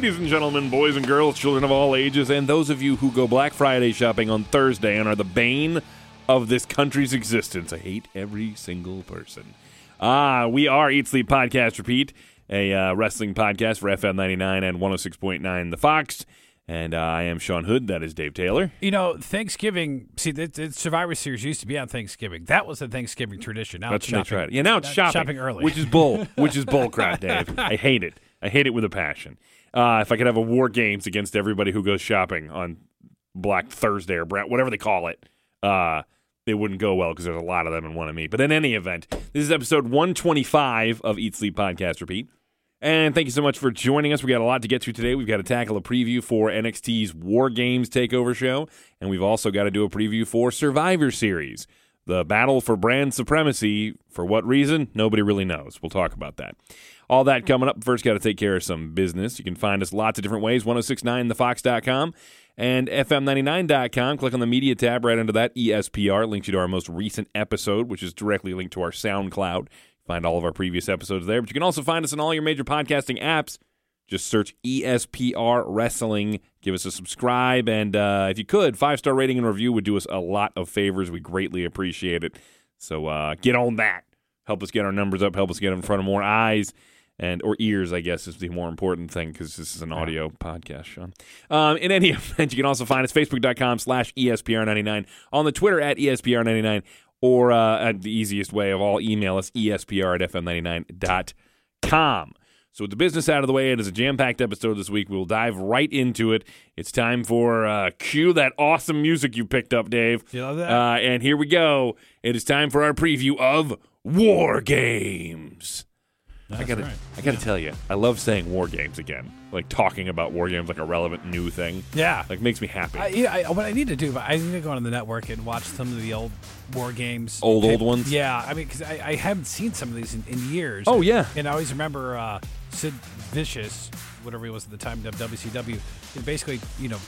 ladies and gentlemen, boys and girls, children of all ages, and those of you who go Black Friday shopping on Thursday and are the bane of this country's existence. I hate every single person. Ah, we are Eat Sleep Podcast Repeat, a uh, wrestling podcast for FM 99 and 106.9 The Fox. And uh, I am Sean Hood. That is Dave Taylor. You know, Thanksgiving. See, the, the Survivor Series used to be on Thanksgiving. That was the Thanksgiving tradition. Now That's it's shopping. tried. Yeah, now it's shopping. Shopping early, Which is bull. which is bull crap, Dave. I hate it. I hate it with a passion. Uh, if I could have a war games against everybody who goes shopping on Black Thursday or whatever they call it, uh, it wouldn't go well because there's a lot of them in one of me. But in any event, this is episode 125 of Eat Sleep Podcast Repeat. And thank you so much for joining us. We got a lot to get to today. We've got to tackle a preview for NXT's War Games Takeover show, and we've also got to do a preview for Survivor Series, the battle for brand supremacy. For what reason? Nobody really knows. We'll talk about that. All that coming up. First, got to take care of some business. You can find us lots of different ways 1069thefox.com and fm99.com. Click on the media tab right under that. ESPR links you to our most recent episode, which is directly linked to our SoundCloud. Find all of our previous episodes there. But you can also find us on all your major podcasting apps. Just search ESPR Wrestling. Give us a subscribe. And uh, if you could, five star rating and review would do us a lot of favors. We greatly appreciate it. So uh, get on that. Help us get our numbers up. Help us get in front of more eyes and or ears, I guess, is the more important thing because this is an audio podcast, Sean. Um, in any event, you can also find us facebook.com slash E ESPR99 on the Twitter at E ESPR99 or uh, at the easiest way of all, email us ESPR at FM99.com. So with the business out of the way, it is a jam-packed episode this week. We'll dive right into it. It's time for uh, cue that awesome music you picked up, Dave. You love that? Uh, and here we go. It is time for our preview of War Games. I gotta, right. I gotta tell you, I love saying war games again. Like talking about war games like a relevant new thing. Yeah. Like makes me happy. I, yeah, I, what I need to do, I need to go on the network and watch some of the old war games. Old, old ones? Yeah, I mean, because I, I haven't seen some of these in, in years. Oh, yeah. and I always remember uh, Sid Vicious, whatever he was at the time, of WCW, and basically, you know,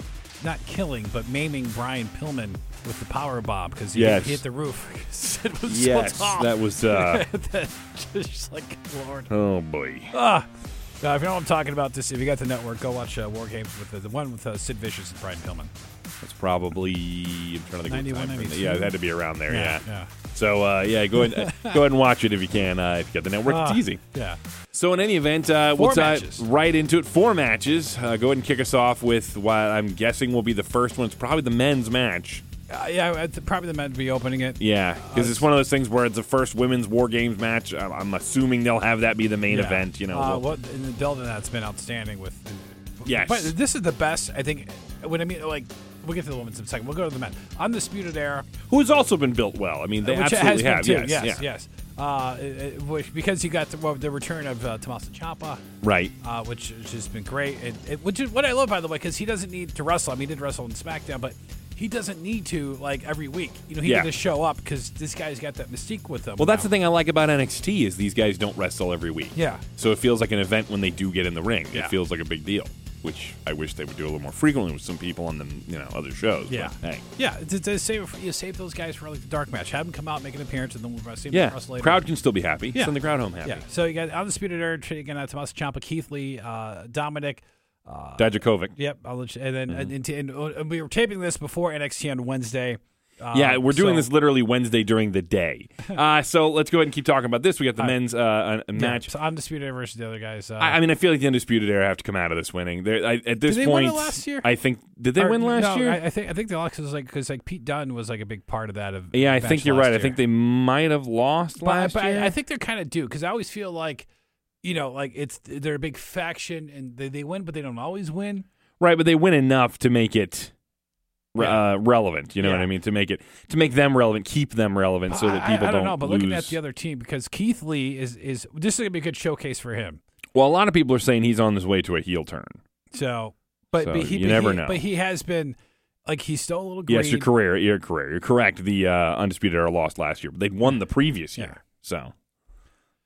not killing but maiming Brian Pillman with the power bomb because he, Yes. hit the roof. Sid was yes, so tall. that was. uh just like Lord. Oh boy. Ah. Now, if you know what I'm talking about, this if you got the network, go watch uh, War Games with the, the one with uh, Sid Vicious and Brian Pillman. That's probably. I'm trying to think. of the 91, time frame. 92. Yeah, it had to be around there. Yeah. yeah. So uh, yeah, go ahead, go ahead and watch it if you can. Uh, if you got the network, it's Ah, easy. Yeah. So in any event, uh, we'll dive right into it. Four matches. Uh, go ahead and kick us off with what I'm guessing will be the first one. It's probably the men's match. Uh, yeah, it's probably the men be opening it. Yeah, because it's one of those things where it's the first women's war games match. I'm, I'm assuming they'll have that be the main Yeah. event. You know, uh, Well, what and the build in that's been outstanding with. Yes. but this is the best. I think when I mean like we'll get to the women's in a second. We'll go to the men. Undisputed Era, who's also been built well. I mean, they which absolutely has have. been too. Yes, Yes, yeah. yes. Uh, it- it- which, because you got the, well, the return of uh, Tommaso Ciampa. Right. uh, which which has been great. It, which is what I love, by the way, because he doesn't need to wrestle. I mean, he did wrestle in SmackDown, but he doesn't need to like every week. You know, he Yeah. can just show up because this guy's got that mystique with him. Well, that's now. the thing I like about NXT is these guys don't wrestle every week. Yeah. So it feels like an event when they do get in the ring. Yeah. It feels like a big deal, which I wish they would do a little more frequently with some people on the you know other shows. but Yeah, hey. yeah. To, to save you save those guys for like the dark match. Have them come out, make an appearance, and then we'll see them Yeah. wrestle later. Crowd can still be happy. Yeah. Send the crowd home happy. Yeah. So you got undisputed era taking out Tommaso Ciampa, Keith Lee, uh, Dominic. Dijakovic. Yep. I'll and then Mm-hmm. and, and, and we were taping this before NXT on Wednesday. Uh, Yeah, we're doing so- this literally Wednesday during the day. Uh, so let's go ahead and keep talking about this. We got the men's uh, uh, yeah, match. So undisputed era versus the other guys. Uh, I, I mean, I feel like the undisputed era have to come out of this winning. I, at this Did they win point, last year? I think did they Or- win last no, year? I, I think I think the Alex was like because like Pete Dunne was like a big part of that. Of yeah, I think you're right. I think they might have lost But, last but I- year. I, think they're kind of due because I always feel like, you know, like it's they're a big faction and they, they win, but they don't always win. Right, but they win enough to make it Yeah. uh, relevant. You know what I mean? To make it to make them relevant, keep them relevant, so that people I, I don't don't know, but lose. looking at the other team because Keith Lee is is this is gonna be a good showcase for him. well, a lot of people are saying he's on his way to a heel turn. So, but, So but he you but never he, know. But he has been like he's still a little green. Yes, your career, your career, you're correct. The uh, undisputed era lost last year, but they'd won the previous year, Yeah. so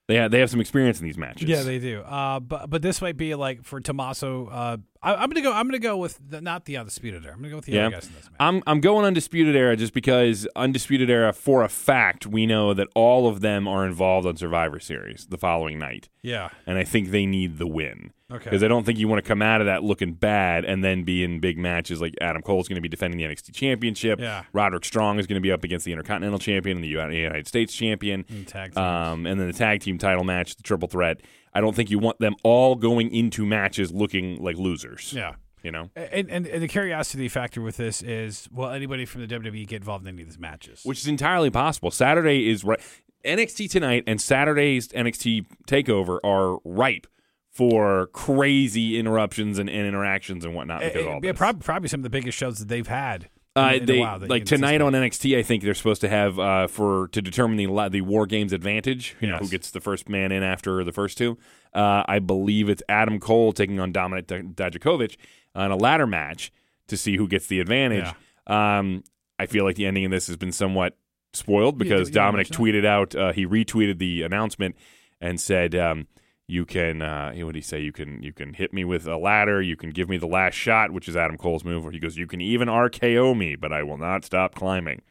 they have, they have some experience in these matches. Yeah, they do. Uh, but but this might be like for Tommaso. Uh, I, I'm gonna go. I'm gonna go with the, not the undisputed era. I'm gonna go with the Yeah. other guys in this match. I'm I'm going undisputed era just because undisputed era for a fact we know that all of them are involved on Survivor Series the following night. yeah. and I think they need the win. Okay. Because I don't think you want to come out of that looking bad and then be in big matches like Adam Cole's going to be defending the NXT Championship. Yeah. Roderick Strong is going to be up against the Intercontinental Champion and the United States Champion. And tag. Um, and then the tag team title match, the triple threat. I don't think you want them all going into matches looking like losers. yeah. You know? And, and and the curiosity factor with this is, will anybody from the WWE get involved in any of these matches? Which is entirely possible. Saturday is right. NXT tonight and Saturday's NXT takeover are ripe for crazy interruptions and, and interactions and whatnot because of all Eh, yeah, this. prob- probably some of the biggest shows that they've had. Uh, in a they like tonight on. NXT. I think they're supposed to have uh, for to determine the the War Games advantage. You know who gets the first man in after the first two. Uh, I believe it's Adam Cole taking on Dominic Dijakovic in a ladder match to see who gets the advantage. Um, I feel like the ending of this has been somewhat spoiled because Yeah, yeah, Dominic yeah. tweeted out. Uh, he retweeted the announcement and said. Um, you can, uh, what did he say? You can, you can hit me with a ladder. You can give me the last shot, which is Adam Cole's move. Where he goes, you can even RKO me, but I will not stop climbing.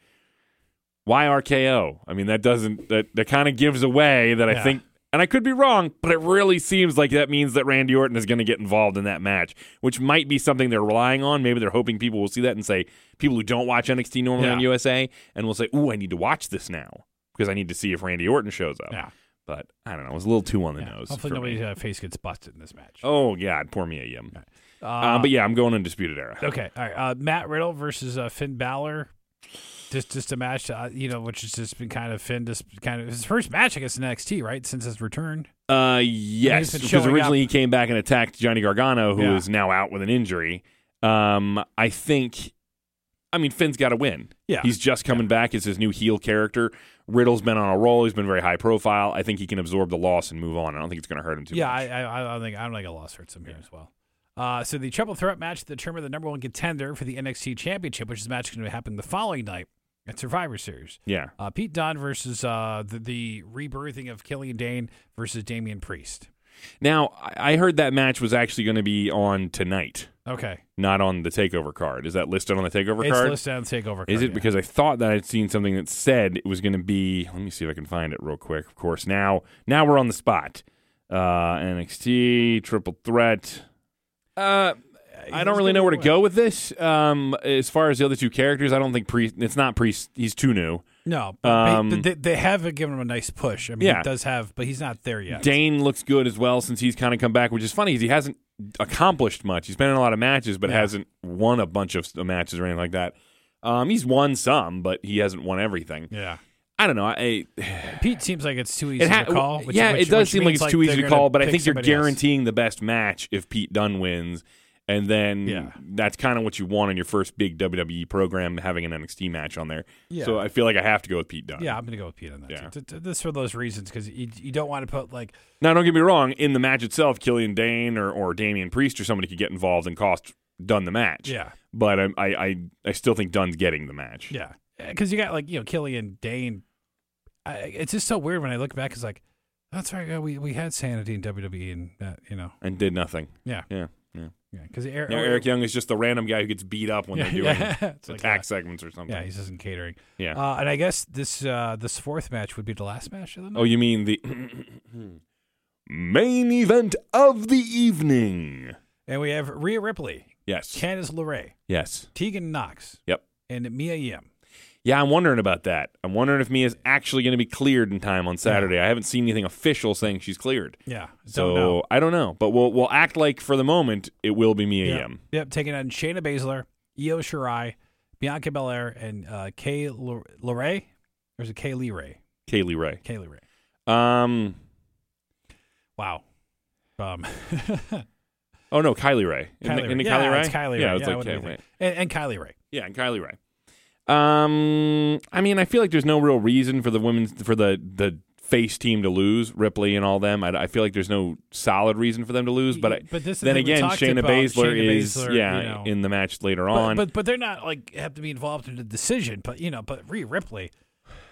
Why RKO? I mean, that doesn't that that kind of gives away that I Yeah. think, and I could be wrong, but it really seems like that means that Randy Orton is going to get involved in that match, which might be something they're relying on. Maybe they're hoping people will see that and say people who don't watch NXT normally on Yeah. USA and will say, "Ooh, I need to watch this now because I need to see if Randy Orton shows up." Yeah. But I don't know. It was a little too on the nose. Hopefully, for nobody's me. uh, face gets busted in this match. Oh God, poor Mia Yim. Uh, Uh, but yeah, I'm going undisputed era. Okay, all right. Uh, Matt Riddle versus uh, Finn Balor. Just, just a match, uh, you know, which has just been kind of Finn, just kind of his first match, I guess, in NXT, right, since his return. Uh, yes, been because showing originally up. he came back and attacked Johnny Gargano, who is Yeah. now out with an injury. Um, I think, I mean, Finn's got to win. Yeah. he's just coming back as his new heel character. Riddle's been on a roll; he's been very high profile. I think he can absorb the loss and move on. I don't think it's going to hurt him too yeah, much. I, I, I don't think I don't think a loss hurts him here as well. Uh, so the triple threat match to determine the number one contender for the NXT Championship, which is a match going to happen the following night at Survivor Series. yeah, Uh, Pete Dunne versus uh, the, the rebirthing of Killian Dain versus Damian Priest. Now, I heard that match was actually going to be on tonight, Okay, not on the takeover card. Is that listed on the takeover it's card? listed on the takeover. Is it yeah. because I thought that I'd seen something that said it was going to be? Let me see if I can find it real quick. Of course, now now we're on the spot. Uh, NXT triple threat. Uh, I don't really know where to go with this. Um, as far as the other two characters, I don't think Priest. It's not Priest. He's too new. No, but, Um, they, they have given him a nice push. I mean, Yeah. he does have, but he's not there yet. Dain looks good as well since he's kind of come back, which is funny. because He hasn't accomplished much. He's been in a lot of matches, but Yeah. hasn't won a bunch of matches or anything like that. Um, he's won some, but he hasn't won everything. yeah, I don't know. I, Pete seems like it's too easy It ha- to call. Which, yeah, which- it does seem like it's too easy to call, but I think you're somebody else. guaranteeing the best match if Pete Dunne wins, and then Yeah. that's kind of what you want in your first big WWE program, having an NXT match on there. Yeah. So I feel like I have to go with Pete Dunne. Yeah, I'm gonna go with Pete on that. Yeah. T- t- This for those reasons because you, you don't want to put like Now, don't get me wrong. In the match itself, Killian Dain or, or Damian Priest or somebody could get involved and cost Dunne the match. yeah But I, I, I, I still think Dunne's getting the match. yeah because you got like you know Killian Dain. I, it's just so weird when I look back. It's like that's right. yeah, We we had sanity in WWE and that you know And did nothing. yeah Yeah. Yeah. because Eric, Now, Eric Young is just the random guy who gets beat up when yeah, they're doing yeah. It's like, attack uh, segments or something. yeah, he's just in catering. Yeah. Uh, and I guess this uh, this fourth match would be the last match of the night. Oh, you mean the main event of the evening? And we have Rhea Ripley, Yes. Candice LeRae, Yes. Tegan Nox, Yep. and Mia Yim. Yeah, I'm wondering about that. I'm wondering if Mia's actually going to be cleared in time on Saturday. I haven't seen anything official saying she's cleared. Yeah. So know. I don't know, but we'll we'll act like for the moment it will be Mia Yep. Yim. Yep. Taking on Shayna Baszler, Io Shirai, Bianca Belair, and uh, Kay L- LeRae. Or is it Kay Lee Ray? Kaylee Ray. Kay Lee Ray. Um. Wow. Um, Oh no, Kylie Ray. Kylie isn't Ray. yeah, Kylie Ray? It's Kylie Yeah, Ray. it's yeah, like do you Kylie? Ray. And, and Kylie Ray. Yeah, and Kylie Ray. Um, I mean, I feel like there's no real reason for the women's for the the face team to lose Ripley and all them. I, I feel like there's no solid reason for them to lose. But I, But this is then the thing we again, Shayna Baszler Shayna is Baszler, yeah you know. in the match later But, on. but but they're not like have to be involved in the decision. But you know, but Rhea Ripley.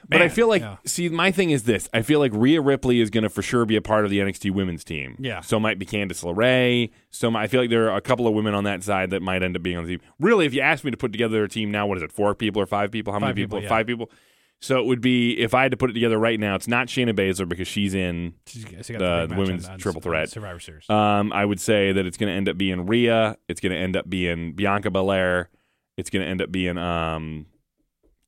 But I feel like, yeah. see, my thing is this: I feel like Rhea Ripley is going to for sure be a part of the NXT Women's team. Yeah. So might be Candice LeRae. So might, I feel like there are a couple of women on that side that might end up being on the team. Really, if you ask me to put together a team now, what is it? Four people or five people? How many Five people, yeah. Five people. So it would be if I had to put it together right now. It's not Shayna Baszler because she's in. She's, she got The- the women's on triple threat. Survivor Series. Um, I would say that it's going to end up being Rhea. It's going to end up being Bianca Belair. It's going to end up being um,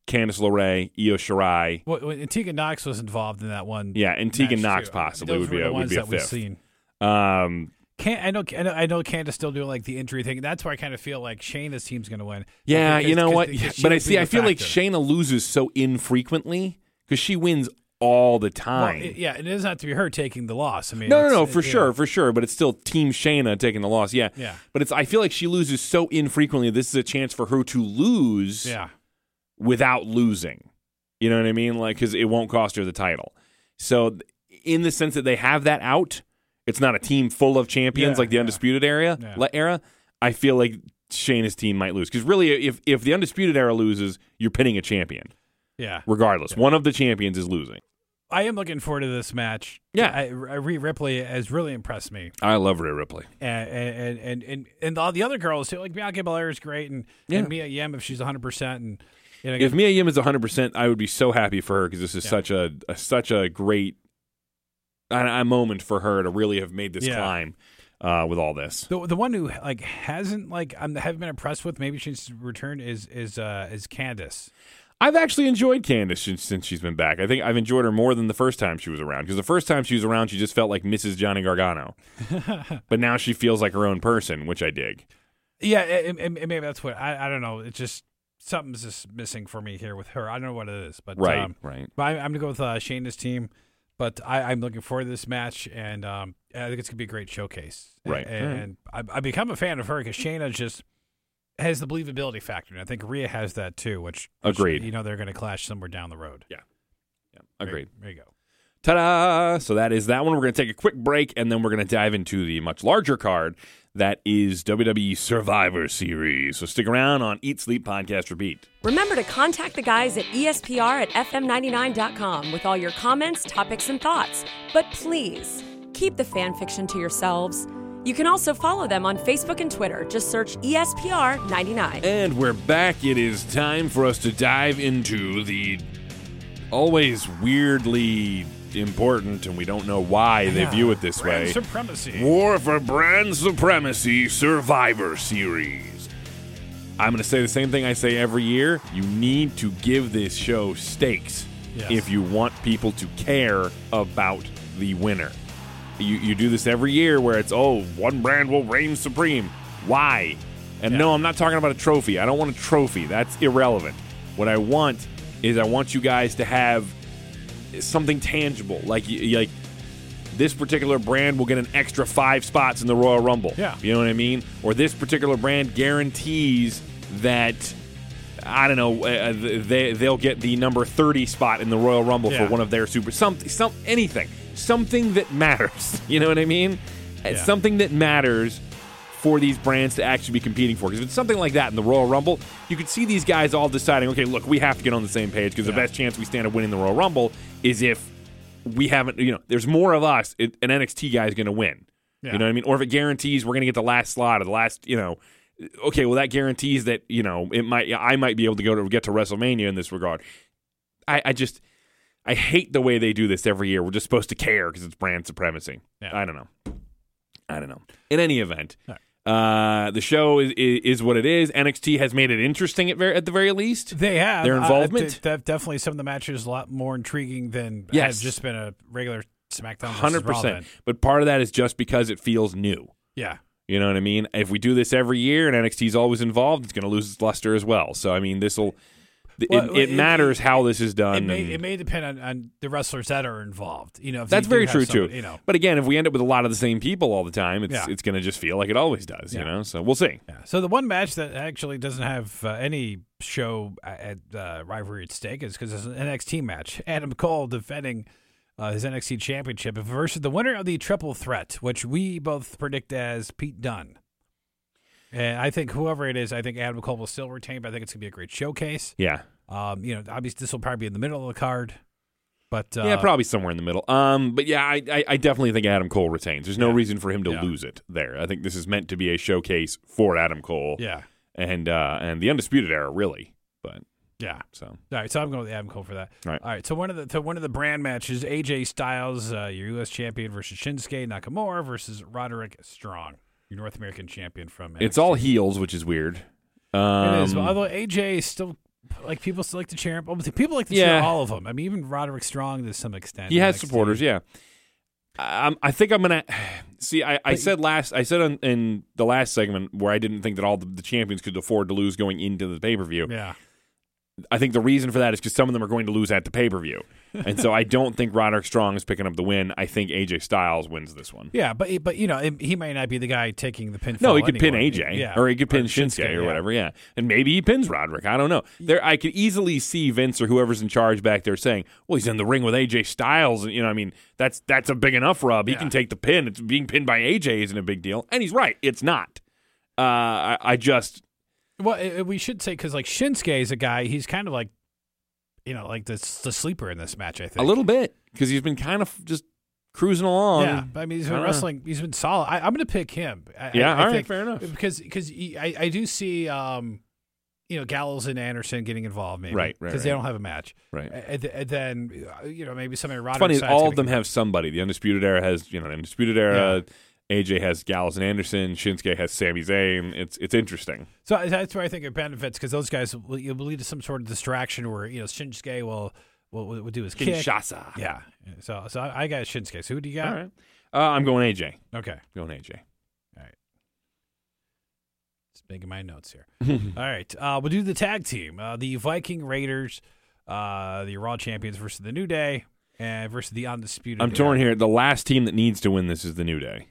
Candice LeRae, Io Shirai. well, when Tegan Nox was involved in that one. Yeah, and Tegan Nox too. possibly Those would be a, would be a that we've fifth. seen. Um, Can I know I know I know Candice still doing like the injury thing. That's where I kind of feel like Shayna's team's going to win. yeah, Because- you know what? she But I see. I feel like factor. Shayna loses so infrequently because she wins all the Well, time. it- yeah, it doesn't have to be her taking the loss. I mean, No, no, no, for you sure, know. for sure. But it's still Team Shayna taking the loss. Yeah, Yeah. But it's. I feel like she loses so infrequently. This is a chance for her to lose. Yeah, without losing. You know what I mean? Like, because it won't cost her the title. So, in the sense that they have that out, it's not a team full of champions Yeah, like the yeah. undisputed area Yeah. era. I feel like Shayna's team might lose because really, if if the undisputed era loses, you're pinning a champion yeah. regardless. One of the champions is losing. I am looking forward to this match. Yeah. I, I, Rhea Ripley has really impressed me, I love Rhea Ripley. and and and and, and all the other girls too. Like Bianca Belair is great, and, Yeah. and Mia Yim if she's 100, percent and If Mia Yim is 100, percent I would be so happy for her because this is Yeah. such a, a such a great a, a moment for her to really have made this Yeah. climb uh, with all this. The, the one who like hasn't like I haven't been impressed with maybe she's returned is is uh is Candice. I've actually enjoyed Candice since, since she's been back. I think I've enjoyed her more than the first time she was around because the first time she was around, she just felt like Mrs. Johnny Gargano. but now she feels like her own person, which I dig. Yeah, and maybe that's what I I don't know. It's just something's just missing for me here with her. I don't know what it is, but Right, Um, right. but I, I'm gonna go with uh, Shayna's team. But I, I'm looking forward to this match, and um, I think it's gonna be a great showcase. Right. and, I, I become a fan of her because Shayna just has the believability factor, and I think Rhea has that too. Which, which, Agreed. You know, they're gonna clash somewhere down the road. Yeah, yeah, agreed. There, there you go. Ta da! So that is that one. We're going to take a quick break and then we're going to dive into the much larger card that is WWE Survivor Series. So stick around on Eat, Sleep, Podcast, Repeat. Remember to contact the guys at ESPR at FM99.com with all your comments, topics, and thoughts. But please, keep the fan fiction to yourselves. You can also follow them on Facebook and Twitter. Just search E ESPR99. And we're back. It is time for us to dive into the always weirdly important, and we don't know why they view it this Brand way. supremacy. War for Brand Supremacy Survivor Series. I'm going to say the same thing I say every year. You need to give this show stakes Yes. if you want people to care about the winner. You, you do this every year where it's, oh, one brand will reign supreme. Why? And no, I'm not talking about a trophy. I don't want a trophy. That's irrelevant. What I want is I want you guys to have something tangible. Like, like this particular brand will get an extra five spots in the Royal Rumble. Yeah. You know what I mean? Or this particular brand guarantees that I don't know uh, they they'll get the number 30 spot in the Royal Rumble Yeah. for one of their super something some anything. Something that matters. You know what I mean? Yeah. Something that matters for these brands to actually be competing for. Because if it's something like that in the Royal Rumble, you could see these guys all deciding, okay, look, we have to get on the same page because the best chance we stand of winning the Royal Rumble is if we haven't, you know, there's more of us, it, an NXT guy is going to win. Yeah. You know what I mean? Or if it guarantees we're going to get the last slot or the last, you know, okay, well that guarantees that you know it might, I might be able to go to get to WrestleMania in this regard. I, I just, I hate the way they do this every year. We're just supposed to care because it's brand supremacy. Yeah. I don't know. I don't know. In any event. All Uh, the show is, is is what it is. NXT has made it interesting at, ver- at the very least. They have Their Uh, involvement? th- th- definitely some of the matches a lot more intriguing than Yes. have just been a regular SmackDown. Hundred percent. But part of that is just because it feels new. Yeah, You know what I mean? If we do this every year and NXT's always involved, it's going to lose its luster as well. So I mean, this will. It, Well, it it- matters how this is done. it may and- it may depend on, on the wrestlers that are involved. You know, if that's very true too. You know, But again, if we end up with a lot of the same people all the time, it's Yeah. it's going to just feel like it always does. You know, so we'll see. yeah. So the one match that actually doesn't have uh, any show at uh, rivalry at stake is because it's an NXT match. Adam Cole defending uh, his NXT championship versus the winner of the triple threat, which we both predict as Pete Dunne. And I think whoever it is, I think Adam Cole will still retain, but I think it's gonna be a great showcase. Yeah, Um, you know, obviously this will probably be in the middle of the card, but uh, yeah, probably somewhere in the middle. Um, but yeah, I, I I definitely think Adam Cole retains. There's no Yeah. reason for him to Yeah. lose it there. I think this is meant to be a showcase for Adam Cole. yeah. and uh, and the undisputed era really. But Yeah. So All right, so I'm going with Adam Cole for that. All right. All right. So one of the so one of the brand matches: AJ Styles, uh, your U.S. champion, versus Shinsuke Nakamura versus Roderick Strong, your North American champion from. it's all heels, which is weird. Um, It is. Although AJ is still like people still like to cheer him. People like to Yeah. cheer all of them. I mean, even Roderick Strong to some extent. he has NXT. supporters, yeah. Um, I think I'm gonna see. I, I said last. I said on, in the last segment where I didn't think that all the, the champions could afford to lose going into the pay per view. Yeah. I think the reason for that is because some of them are going to lose at the pay per view, and so I don't think Roderick Strong is picking up the win. I think AJ Styles wins this one. Yeah, but but you know it- he might not be the guy taking the pinfall. No, he could anyway. pin AJ, yeah, or he could pin Shinsuke, or yeah. whatever. Yeah, and maybe he pins Roderick. I don't know. There, I could easily see Vince or whoever's in charge back there saying, "Well, he's in the ring with AJ Styles, and you know, I mean, that's that's a big enough rub. He Yeah. can take the pin. It's being pinned by AJ isn't a big deal." And he's right. It's not. Uh, I, I just Well, uh, we should say because like Shinsuke is a guy. He's kind of like, you know, like the the sleeper in this match. I think a little bit because he's been kind of just cruising along. Yeah, but I mean, he's been wrestling. He's been solid. I, I'm going to pick him. I, Yeah, I, I all right, fair enough. Because because I, I do see, um, you know, Gallows and Anderson getting involved, maybe Right, right, because they right. don't have a match. Right. And, and then uh, you know maybe somebody. It's funny, all of them have somebody. The Undisputed Era has, you know, the Undisputed Era. AJ has Gallows and Anderson. Shinsuke has Sami Zayn. It's it's interesting. So that's where I think it benefits because those guys will, will lead to some sort of distraction where you know Shinsuke will will, will do his kick. Yeah. So so I, I got Shinsuke. So who do you got? All right. Uh, I'm going AJ. Okay. Going AJ. All right. Just making my notes here. All right. Uh, we'll do the tag team. Uh, the Viking Raiders, uh, the Raw champions versus the New Day, and versus the Undisputed. I'm torn here. The last team that needs to win this is the New Day.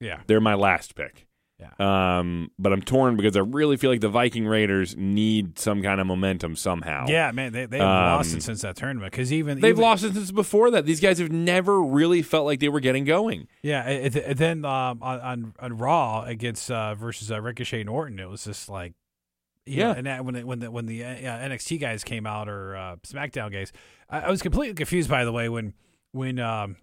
Yeah. They're my last pick. Yeah. Um, but I'm torn because I really feel like the Viking Raiders need some kind of momentum somehow. Yeah, man, they they've lost Um, it since that tournament because even They've even- lost it since before that. These guys have never really felt like they were getting going. Yeah, and, and then um, on, on Raw against uh, versus uh, Ricochet and Orton, it was just like, you know, Yeah. and that, when it, when the when the uh, NXT guys came out or uh, SmackDown guys, I, I was completely confused. By the way, when when um,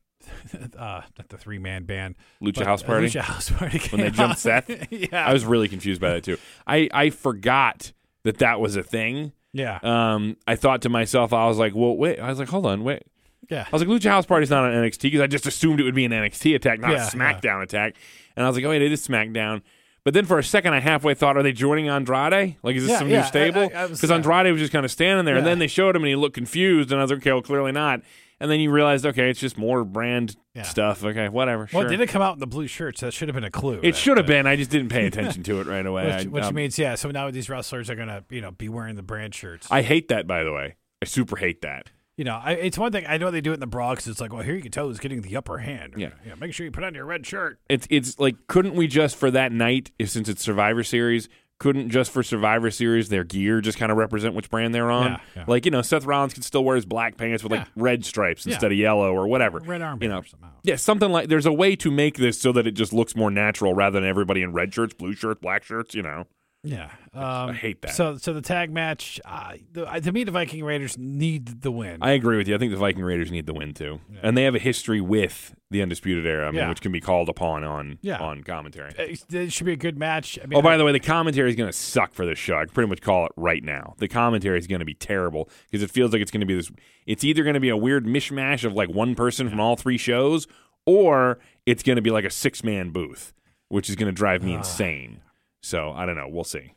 uh, not the three man band, Lucha but, House uh, Party. Lucha House Party, When they jumped. Seth? yeah, I was really confused by that too. I, I forgot that that was a thing. yeah, Um, I thought to myself, I was like, well, wait. I was like, hold on, wait. yeah. I was like, Lucha House Party's not on NXT because I just assumed it would be an NXT attack, not Yeah, a SmackDown attack. And I was like, oh, wait, it is SmackDown. But then for a second, I halfway thought, are they joining Andrade? Like, is this Yeah, some yeah, new stable? I- I was- Because Andrade was just kind of standing there, and then they showed him, and he looked confused, and I was like, okay, well, clearly not. And then you realized, okay, it's just more brand Yeah. stuff. Okay, whatever. Well, sure. did it come out in the blue shirts? That should have been a clue. It should have been. I just didn't pay attention to it right away. Which, I, which um, means, yeah. So now these wrestlers are gonna, you know, be wearing the brand shirts. I hate that, by the way. I super hate that. You know, I, it's one thing I know they do it in the because it's like, well, here you can tell who's getting the upper hand. Yeah. yeah. Make sure you put on your red shirt. It's it's like couldn't we just for that night, if since it's Survivor Series, couldn't just for Survivor Series their gear just kind of represent which brand they're on? Yeah, yeah. Like you know, Seth Rollins could still wear his black pants with like red stripes instead of yellow or whatever. Red armband you know, somehow. yeah, something like. There's a way to make this so that it just looks more natural rather than everybody in red shirts, blue shirts, black shirts. You know, Yeah, um, I hate that. So, so the tag match, uh, the, uh, to me, the Viking Raiders need the win. I agree with you. I think the Viking Raiders need the win too, and they have a history with the Undisputed Era, I mean, Yeah. which can be called upon on Yeah. on commentary. it, it should be a good match. I mean, Oh, by I- the way, the commentary is going to suck for this show. I can pretty much call it right now. The commentary is going to be terrible because it feels like it's going to be this. It's either going to be a weird mishmash of like one person from all three shows, or it's going to be like a six man booth, which is going to drive me Ah. insane. So I don't know. We'll see.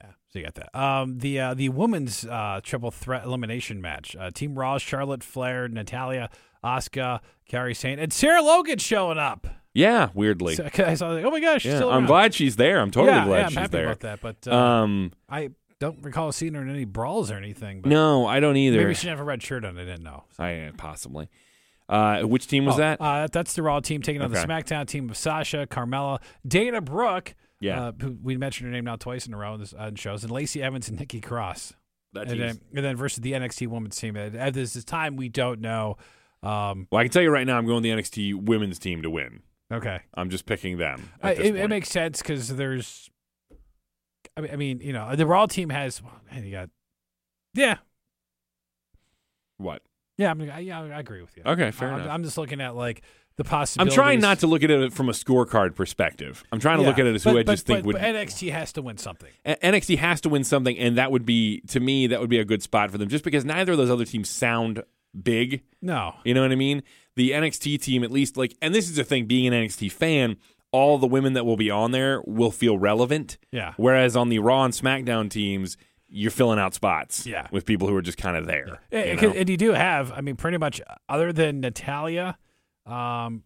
Yeah, so you got that. Um, the uh, the women's uh, triple threat elimination match: uh, Team Raw, Charlotte Flair, Natalya, Asuka, Kairi Sane, and Sarah Logan showing up. Yeah, weirdly. So, I was like, oh my gosh, she's yeah, I'm glad she's there. I'm totally yeah, glad yeah, I'm she's happy there. about that. But uh, Um, I don't recall seeing her in any brawls or anything. But no, I don't either. maybe she didn't have a red shirt on. I didn't know. I possibly. Uh, which team was Oh, that? Uh, that's the Raw team taking on the SmackDown team of Sasha, Carmella, Dana Brooke. Yeah. Uh, who we mentioned her name now twice in a row in this, on shows, and Lacey Evans and Nikki Cross. that and then, and then versus the NXT Women's team. At, this time, we don't know. Um, well, I can tell you right now, I'm going the NXT Women's team to win. okay, I'm just picking them. I, it, it makes sense because there's. I mean, I mean, you know, the Raw team has. Well, man, you got. Yeah, what? yeah, I mean, I, yeah, I agree with you. Okay, fair I'm, enough. I'm just looking at like the I'm trying not to look at it from a scorecard perspective. I'm trying to look at it as but, who I but- just think but- would. but NXT has to win something. NXT has to win something, and that would be to me that would be a good spot for them, just because neither of those other teams sound big. No, You know what I mean? The NXT team, at least, like, and this is the thing, being an NXT fan, all the women that will be on there will feel relevant. Yeah. Whereas on the Raw and SmackDown teams, you're filling out spots. Yeah. With people who are just kind of there. Yeah, you know? and you do have, I mean, pretty much other than Natalya, um,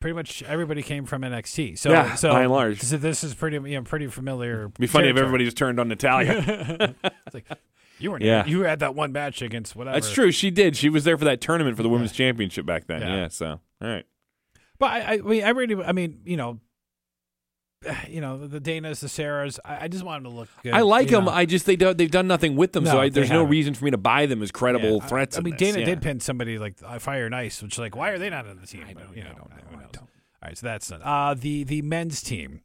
pretty much everybody came from NXT. So, Yeah, so by and large. so this is pretty, you know, pretty familiar. It'd be funny if everybody just turned on Natalya. It's like you were, Yeah. you had that one match against whatever. That's true. She did. She was there for that tournament for the women's championship back then. Yeah. Yeah. so, all right. But I, I, I really, I mean, you know, you know, the Danas, the Sarahs. I, I just want them to look good. I like them. know. I just they do, they've done nothing with them, No, so I, there's no reason for me to buy them as credible Yeah, threats. I, in mean. Dana Yeah. did pin somebody like uh, Fire and Ice, which like, why are they not on the team? I don't- you I know, don't know. I don't. All right, so that's done. Uh, the the men's team.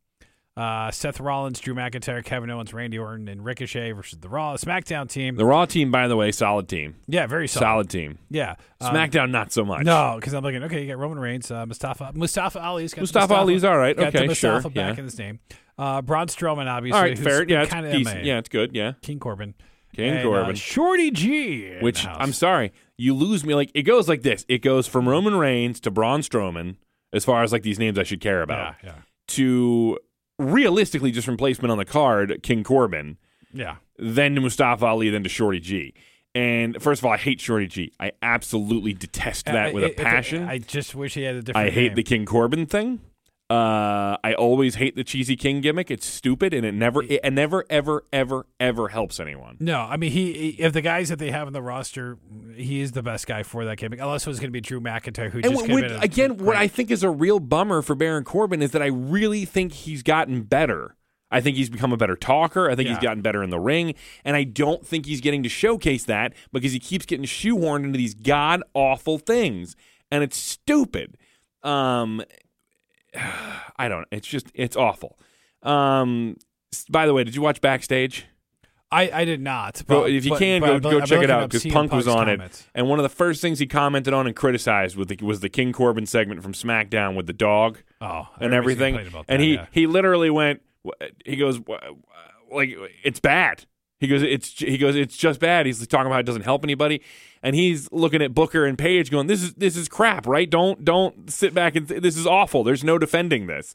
Uh, Seth Rollins, Drew McIntyre, Kevin Owens, Randy Orton, and Ricochet versus the Raw SmackDown team. The Raw team, by the way, solid team, yeah, very solid. solid team. Yeah, Um, SmackDown, not so much. No, because I'm looking. Okay, you got Roman Reigns, uh, Mustafa Mustafa Ali's got Mustafa Ali's all right. Got Okay, Mustafa sure, back yeah. in his name. Uh, Braun Strowman, obviously. all right, fair. Yeah, it's kind of decent. Yeah, it's good. Yeah, King Corbin. King And, uh, Corbin. Shorty G. Which. I'm sorry, you lose me. Like it goes like this. It goes from Roman Reigns to Braun Strowman, as far as like these names I should care about, Yeah, yeah, to realistically just replacement on the card, King Corbin. yeah. then to Mustafa Ali, then to Shorty G. And first of all, I hate Shorty G. I absolutely detest that Uh, with it- a it- passion. I just wish he had a different. I hate name. the King Corbin thing. Uh, I always hate the cheesy King gimmick. It's stupid, and it never, it, never, ever, ever, ever helps anyone. No, I mean he. he- If the guys that they have in the roster, he is the best guy for that gimmick. Unless it was going to be Drew McIntyre, who And just what, came what- in and- again, what. I think is a real bummer for Baron Corbin is that I really think he's gotten better. I think he's become a better talker. I think he's gotten better in the ring. And I don't think he's getting to showcase that because he keeps getting shoehorned into these god awful things. And it's stupid. Um, I don't It's just, it's awful. Um, by the way, did you watch Backstage? I, I did not. But- if you but- can, but go, go check it out because Punk was on comments. it. And one of the first things he commented on and criticized with the, was the King Corbin segment from SmackDown with the dog Oh, and everything. about And he yeah. he literally went. He goes like it's bad. He goes it's he goes it's just bad. He's talking about it doesn't help anybody, and he's looking at Booker and Paige going this is this is crap, right? Don't don't sit back and th- this is awful. There's no defending this.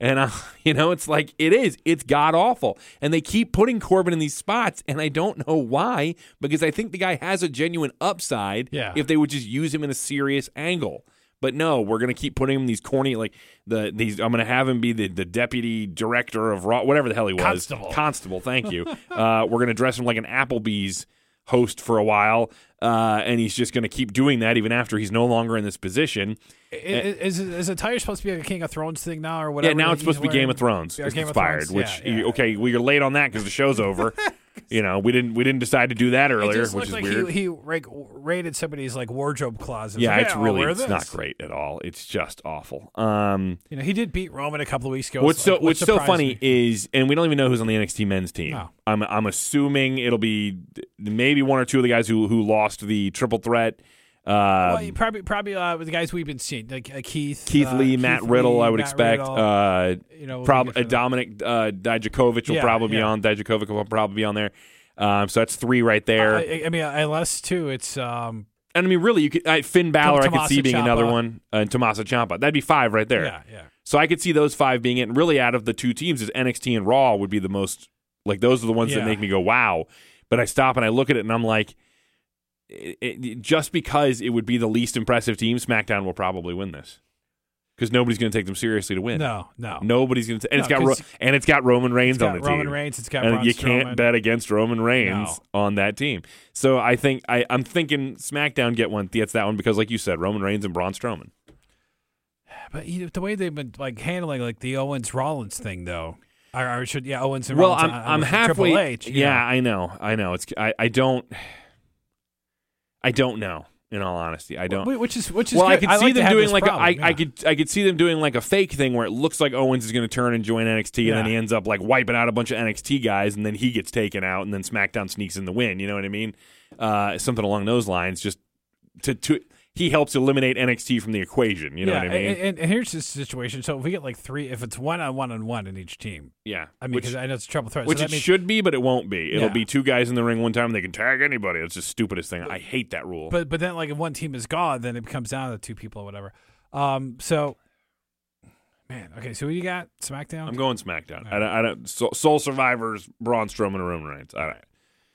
And uh, you know, it's like it is. It's god awful, and they keep putting Corbin in these spots, and I don't know why. Because I think the guy has a genuine upside. Yeah. If they would just use him in a serious angle, but no, we're gonna keep putting him in these corny like the these. I'm gonna have him be the, the deputy director of Raw, whatever the hell he was. Constable. Constable. Thank you. uh, we're gonna dress him like an Applebee's host for a while, uh, and he's just gonna keep doing that even after he's no longer in this position. Is, is, the tire supposed to be like a King of Thrones thing now or whatever? Yeah, now it's supposed to be Game of Thrones. Yeah, it's Game of Thrones, which yeah, yeah. okay, well you're late on that because the show's over. you know, we didn't we didn't decide to do that earlier, which is like weird. he, he like, raided somebody's like wardrobe closet. yeah, Like, it's I'll really it's this. not great at all. It's just awful. Um, You know, he did beat Roman a couple of weeks ago. what's so like, what's so funny me- is, and we don't even know who's on the NXT men's team. I'm I'm assuming it'll be maybe one or two of the guys who who lost the triple threat. Uh, well, you probably probably uh, with the guys we've been seeing, like uh, Keith, Keith uh, Lee, Keith Matt Riddle, Lee, I would Matt expect. Uh, you know, prob- we'll uh, Dominic uh, Dijakovic will Yeah, probably be on. Dijakovic will probably be on there. Um, so that's three right there. I, I mean, unless too, it's um, and I mean, really, you could uh, Finn Balor. I could see being another one, uh, and Tommaso Ciampa. That'd be five right there. yeah, yeah. So I could see those five being it. And really, out of the two teams, is NXT and Raw would be the most like those are the ones that make me go wow. But I stop and I look at it and I'm like, it, it, just because it would be the least impressive team, SmackDown will probably win this because nobody's going to take them seriously to win. No, no. Nobody's going to, and it's No, got Ro- and it's got Roman Reigns It's got on the Roman team. Reigns. It's got and Braun you can't bet against Roman Reigns No. on that team. So I think I, I'm thinking SmackDown get one gets that one because, like you said, Roman Reigns and Braun Strowman. But you know, the way they've been like handling like the Owens Rollins thing, though, or, or should yeah Owens and Well, Rollins. I'm on- I'm halfway. H, yeah, know. I know, I know. It's I, I don't I don't know. In all honesty, I don't. Which is which is well, I good. could see like them doing like problem, a, I, yeah. I could I could see them doing like a fake thing where it looks like Owens is going to turn and join NXT, and then he ends up like wiping out a bunch of NXT guys, and then he gets taken out, and then SmackDown sneaks in the win. You know what I mean? Uh, something along those lines. Just to to he helps eliminate NXT from the equation. You know yeah, what I mean? And, and, here's the situation. So if we get like three, if it's one on one on one in each team, yeah, I mean, because I know it's a triple threat. which so it means, should be, but it won't be. It'll Yeah. be two guys in the ring one time. and They can tag anybody. It's the stupidest thing. I hate that rule. but but then like if one team is gone, then it comes down to two people or whatever. Um, so man, okay, so you got SmackDown? I'm going SmackDown. I don't, I don't, Sole Sole Survivors, Braun Strowman, and Roman Reigns. Don't, I-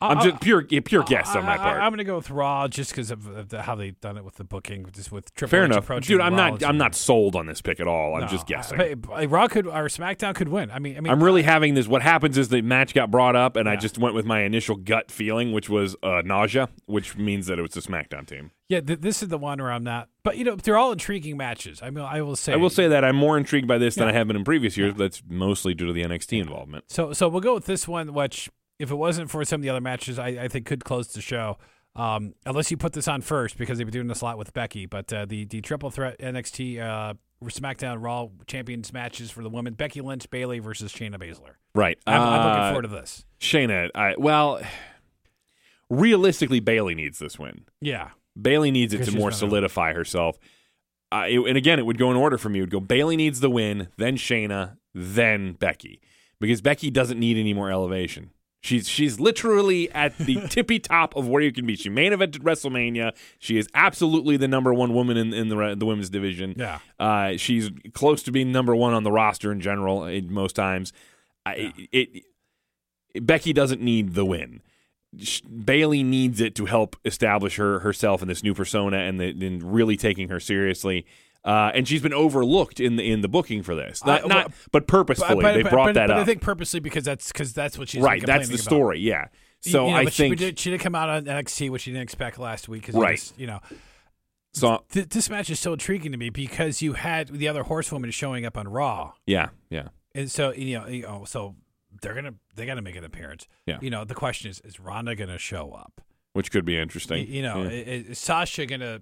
I'm just pure yeah, pure guess on my I- part. I, am going to go with Raw just because of, of the, how they've done it with the booking, just with Triple Fair H enough, dude. I'm Rollins not. I'm not sold on this pick at all. I'm No, just guessing. I- but- Raw could or SmackDown could win. I mean, I mean, I'm really having this. What happens is the match got brought up, and I just went with my initial gut feeling, which was uh, nausea, which means that it was the SmackDown team. yeah. Th- this is the one where I'm not. But you know, they're all intriguing matches. I mean, I will say. I will say that I'm more intrigued by this than I have been in previous years, but that's mostly due to the NXT involvement. So so we'll go with this one, which if it wasn't for some of the other matches, I, I think could close the show. Um, unless you put this on first because they've been doing this a lot with Becky. But uh, the the triple threat NXT uh, SmackDown Raw Champions matches for the women: Becky Lynch, Bayley versus Shayna Baszler. Right. I'm, I'm Uh, looking forward to this. Shayna. I, well, realistically, Bayley needs this win. Yeah, Bayley needs it to more solidify herself. Uh, it- and again, it would go in order for me. It would go Bayley needs the win, then Shayna, then Becky, because Becky doesn't need any more elevation. She's she's literally at the tippy top of where you can be. She main evented WrestleMania. She is absolutely the number one woman in, in the re- the women's division. yeah. Uh, she's close to being number one on the roster in general. In most times, I, it, it Becky doesn't need the win. Sh- Bayley needs it to help establish her herself in this new persona and the, and really taking her seriously. Uh, and she's been overlooked in the in the booking for this, not, I- not but purposefully. they brought but, that but up, I think purposely because that's because that's what she's right? That's the about. story, yeah. So You know, I but think she, did, she did come out on NXT, which she didn't expect last week. Cause Right. You know, so. th- this match is so intriguing to me because you had the other horsewoman showing up on Raw, Yeah, yeah. and so you know, you know, so they're gonna they got to make an appearance. Yeah. You know, the question is, is Ronda gonna show up? Which could be interesting. You know, Yeah. is Sasha gonna?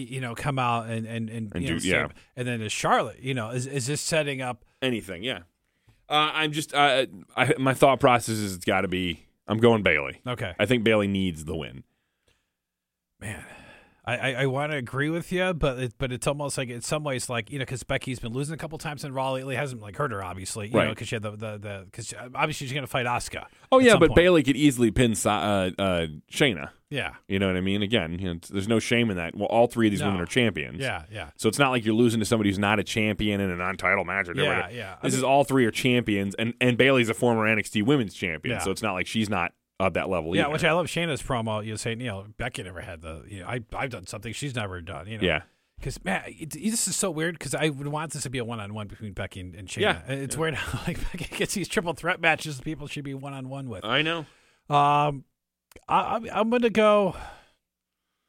You know, come out and and and, And you know, yeah. and then is Charlotte? You know, is is this setting up? anything. Yeah. Uh, I'm just. Uh, I, my thought process is it's got to be. I'm going Bayley. Okay, I think Bayley needs the win. man. I, I, I want to agree with you, but it, but it's almost like in some ways like you know because Becky's been losing a couple times in Raw lately hasn't like hurt her obviously you know because she had the the the because obviously she's gonna fight Asuka. Oh yeah, but point. Bayley could easily pin uh, uh, Shayna. Yeah, You know what I mean? Again, you know, there's no shame in that. Well, all three of these No. women are champions. yeah, yeah, So it's not like you're losing to somebody who's not a champion in a non-title match or yeah, whatever. yeah. I This mean, is all three are champions, and and Bayley's a former NXT Women's Champion, Yeah. so it's not like she's not at that level. yeah, either. which I love Shayna's promo. You saying you know Becky never had the you know I I've done something she's never done. You know, yeah, Because man, it, this is so weird. Because I would want this to be a one-on-one between Becky and, and Shayna. Yeah, it's weird how like Becky gets these triple threat matches. People should be one-on-one with. I know. Um, I, I'm I'm gonna go.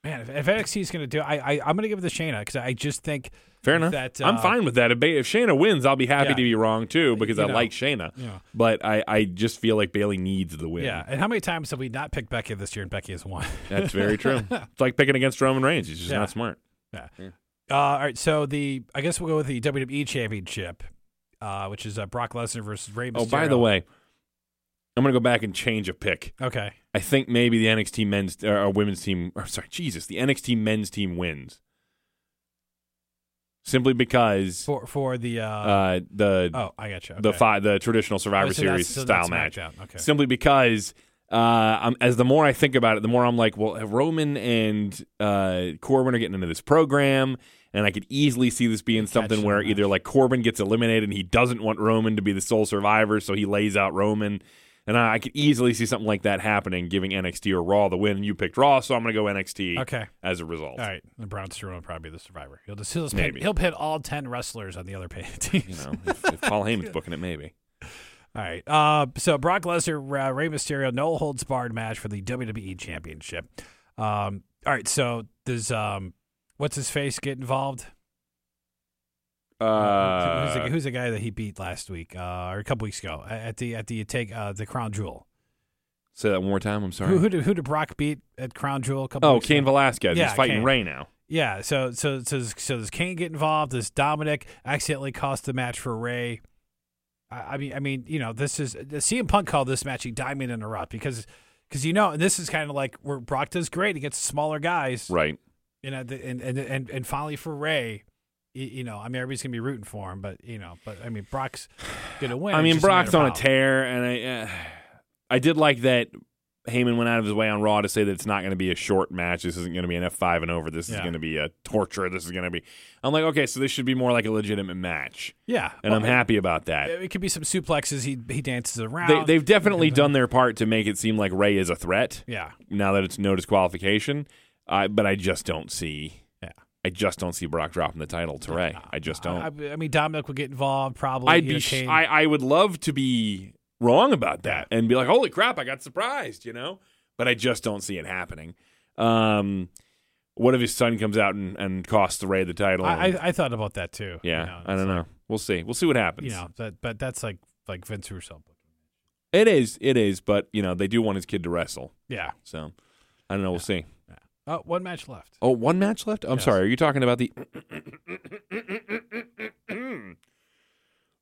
Man, if, if NXT is gonna do, I, I I'm gonna give it to Shayna because I just think Fair enough. That, I'm uh, fine with that. If, ba- if Shayna wins, I'll be happy Yeah. to be wrong too because You I know. like Shayna. Yeah. But I, I just feel like Bayley needs the win. yeah. And how many times have we not picked Becky this year and Becky has won? That's very true. it's like picking against Roman Reigns. He's just Yeah. not smart. Yeah. Uh, all right. So the I guess we'll go with the WWE Championship, uh, which is uh, Brock Lesnar versus Rey Mysterio. Oh, by the way, I'm going to go back and change a pick. Okay. I think maybe the NXT men's or uh, women's team, or sorry, Jesus, the NXT men's team wins. Simply because For for the uh, uh, the oh I got you. the Okay. fi- the traditional Survivor Oh, so Series so style match. Okay. Simply because uh, I'm, as the more I think about it, the more I'm like, well, Roman and uh, Corbin are getting into this program, and I could easily see this being something where either like Corbin gets eliminated and he doesn't want Roman to be the sole survivor, so he lays out Roman. And I, I could easily see something like that happening, giving NXT or Raw the win. You picked Raw, so I'm going to go NXT Okay. as a result. All right. And Braun Strowman will probably be the survivor. He'll just he'll just Maybe. pit, he'll pit all ten wrestlers on the other pay teams. You know, if, if Paul Heyman's booking it, maybe. All right. Uh, so Brock Lesnar, uh, Rey Mysterio, no holds barred match for the WWE Championship. Um, all right. So does um, what's his face get involved? Uh, who's, the, who's the guy that he beat last week uh, or a couple weeks ago at the at the take uh, the Crown Jewel? say that one more time. I'm sorry. Who, who did who did Brock beat at Crown Jewel? A couple oh, Cain ago? Velasquez. Yeah, He's fighting Cain. Rey now. Yeah, so so so so does Cain get involved? Does Dominic accidentally cost the match for Rey? I, I mean, I mean, you know, this is the CM Punk called this match a diamond in the rough because because you know this is kind of like where Brock does great against smaller guys, Right. You know, the, and, and and and finally for Rey, you, know, I mean, everybody's gonna be rooting for him, but you know, but I mean, Brock's gonna win. I mean, Brock's on a tear, and I, uh, I did like that Heyman went out of his way on Raw to say that it's not going to be a short match. This isn't going to be an F five and over. This is going to be a torture. This is going to be. I'm like, okay, so this should be more like a legitimate match, Yeah, and well, I'm happy about that. It, could be some suplexes. He he dances around. They, they've definitely done their part to make it seem like Rey is a threat. Yeah, Now that it's no disqualification, uh, but I just don't see. Yeah. I just don't see Brock dropping the title to Rey. I just don't. I, I mean, Dominik would get involved probably. I'd be. Sh- I I would love to be wrong about that and be like, "Holy crap, I got surprised," you know. But I just don't see it happening. Um, what if his son comes out and, and costs Rey the title? I, and- I, I thought about that too. yeah, you know, I don't like, know. We'll see. We'll see what happens. You know, that, but that's like like Vince Russo. it is. It is. But you know, they do want his kid to wrestle. Yeah. So I don't know. We'll see. Oh, one match left. Oh, one match left. I'm Yes. sorry. Are you talking about the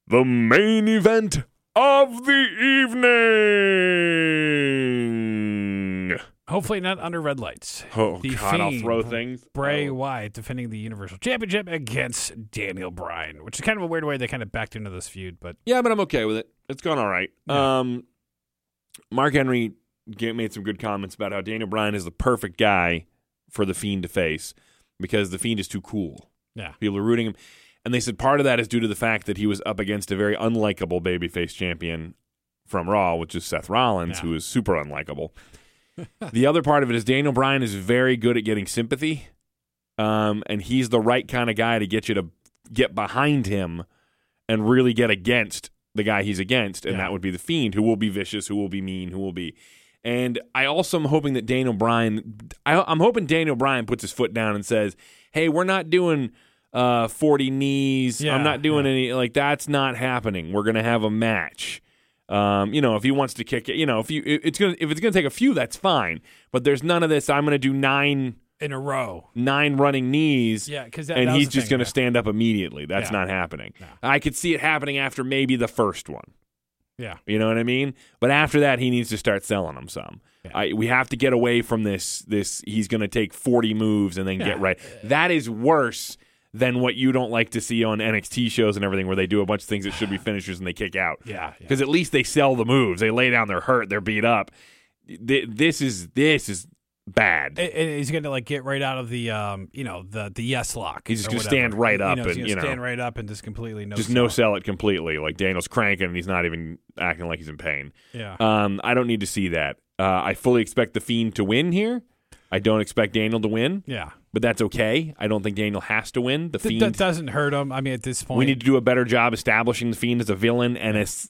the main event of the evening? Hopefully not under red lights. Oh The God, I'll throw things. Bray Oh. Wyatt defending the Universal Championship against Daniel Bryan, which is kind of a weird way they kind of backed into this feud, but Yeah, but I'm okay with it. It's gone all right. Yeah. Um, Mark Henry made some good comments about how Daniel Bryan is the perfect guy for the Fiend to face because the Fiend is too cool. yeah. People are rooting him. And they said part of that is due to the fact that he was up against a very unlikable babyface champion from Raw, which is Seth Rollins, Yeah. who is super unlikable. the other part of it is Daniel Bryan is very good at getting sympathy. Um, and he's the right kind of guy to get you to get behind him and really get against the guy he's against. And Yeah. that would be the Fiend, who will be vicious, who will be mean, who will be. And I also am hoping that Daniel Bryan, I, I'm hoping Daniel Bryan puts his foot down and says, hey, we're not doing uh, 40 knees. Yeah, I'm not doing yeah. any, like, that's not happening. We're going to have a match. Um, you know, if he wants to kick it, you know, if you it- it's gonna if it's gonna take a few, that's fine. But there's none of this. I'm gonna do nine In a row. nine running knees, Yeah, because and he's just thing, gonna yeah. stand up immediately. That's Yeah. not happening. No. I could see it happening after maybe the first one. Yeah. You know what I mean? But after that, he needs to start selling them some. Yeah. I, we have to get away from this. This he's going to take forty moves and then Yeah. get right. That is worse than what you don't like to see on NXT shows and everything, where they do a bunch of things that should be finishers and they kick out. Yeah. yeah. Because at least they sell the moves. They lay down. They're hurt. They're beat up. This is this is bad. And- he's gonna like get right out of the um you know the the yes lock. He's just gonna stand right You up know, he's and, you know, stand right up and just completely no just sell. no sell it completely. Like Daniel's cranking and he's not even acting like he's in pain. Yeah. Um, I don't need to see that. Uh, I fully expect the Fiend to win here. I don't expect Daniel to win, yeah. but that's okay. I don't think Daniel has to win. The Th- Fiend. that doesn't hurt him. I mean, at this point, we need to do a better job establishing the Fiend as a villain and as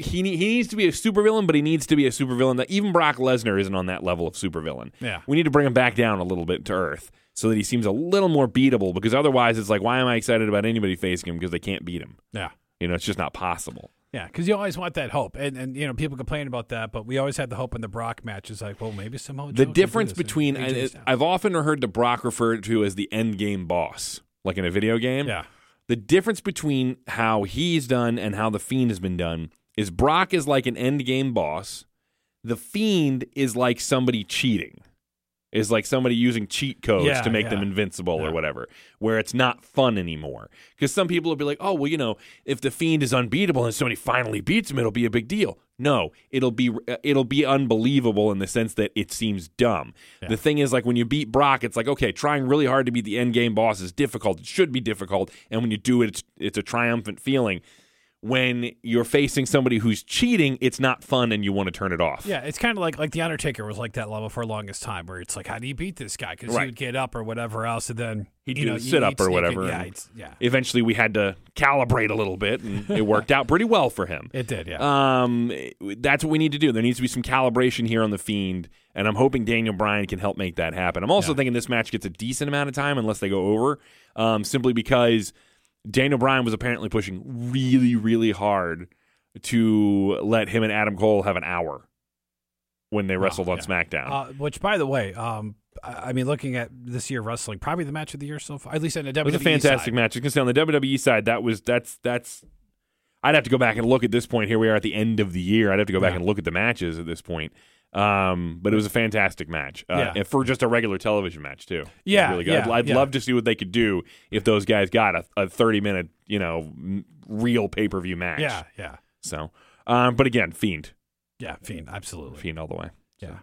he he needs to be a supervillain, but he needs to be a supervillain that even Brock Lesnar isn't on that level of supervillain. Yeah. We need to bring him back down a little bit to earth so that he seems a little more beatable because otherwise it's like why am I excited about anybody facing him because they can't beat him. Yeah. You know, it's just not possible. Yeah, because you always want that hope, and and you know people complain about that, but we always had the hope in the Brock matches. Like, well, maybe Joe the difference and between Styles. I've often heard the Brock referred to as the end game boss, like in a video game. yeah, The difference between how he's done and how the Fiend has been done is Brock is like an end game boss. The Fiend is like somebody cheating. Is like somebody using cheat codes Yeah, to make yeah. them invincible Yeah. or whatever, where it's not fun anymore. Because some people will be like, oh, well, you know, if the Fiend is unbeatable and somebody finally beats him, it'll be a big deal. No, it'll be uh, it'll be unbelievable in the sense that it seems dumb. The thing is, like when you beat Brock, it's like okay, trying really hard to beat the end game boss is difficult. It should be difficult, and when you do it, it's it's a triumphant feeling. When you're facing somebody who's cheating, it's not fun, and you want to turn it off. yeah. It's kind of like like the Undertaker was like that level for the longest time, where it's like, how do you beat this guy? Because Right. he would get up or whatever else, and then He'd you know you- sit-up or whatever, Yeah, yeah, Eventually, we had to calibrate a little bit, and it worked out pretty well for him. it did. Yeah, Um, that's what we need to do. There needs to be some calibration here on the Fiend, and I'm hoping Daniel Bryan can help make that happen. I'm also Yeah. thinking this match gets a decent amount of time unless they go over, um, simply because Daniel Bryan was apparently pushing really, really hard to let him and Adam Cole have an hour when they wrestled on yeah. SmackDown. uh, which by the way, um, I mean, looking at this year wrestling, probably the match of the year so far, at least in the WWE it was a fantastic side. match. You can say on the WWE side, that was that's that's. I'd have to go back and look at this point. Here we are at the end of the year. I'd have to go back Yeah. and look at the matches at this point. Um, but it was a fantastic match, uh, Yeah. and for just a regular television match too. Yeah, really good. yeah, I'd, I'd yeah. love to see what they could do if those guys got a, a thirty minute, you know, m- real pay per view match. Yeah, yeah, So, um, but again, Fiend, yeah. Fiend, absolutely. Fiend all the way. Yeah.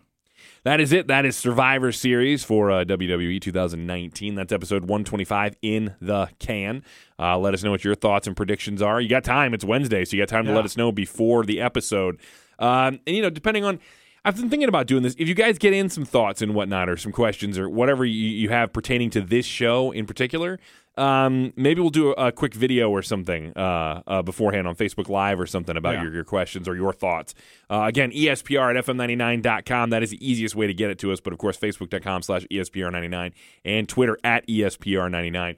That is it. That is Survivor Series for uh, WWE 2019. That's episode 125 in the can. Uh, let us know what your thoughts and predictions are. You got time. It's Wednesday, so you got time to Yeah. let us know before the episode. Um, and, you know, depending on. I've been thinking about doing this. If you guys get in some thoughts and whatnot, or some questions, or whatever you, you have pertaining to this show in particular, um, maybe we'll do a, a quick video or something uh, uh, beforehand on Facebook Live or something about Yeah. your, your questions or your thoughts. Uh, again, ESPR at FM99.com. That is the easiest way to get it to us. But of course, Facebook.com slash E ESPR99 and Twitter at E ESPR99.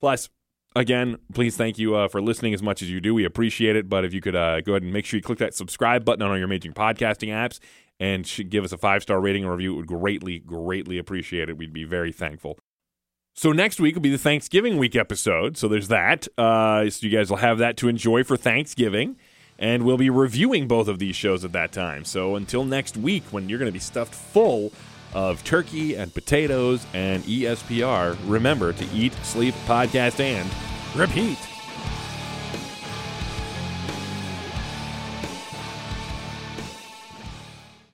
Plus, again, please thank you uh, for listening as much as you do. We appreciate it. But if you could uh, go ahead and make sure you click that subscribe button on all your major podcasting apps and give us a five star rating and review, it would greatly, greatly appreciate it. We'd be very thankful. So next week will be the Thanksgiving week episode. So there's that. Uh, so you guys will have that to enjoy for Thanksgiving. And we'll be reviewing both of these shows at that time. So until next week, when you're going to be stuffed full of turkey and potatoes and ESPR, remember to eat, sleep, podcast, and Repeat.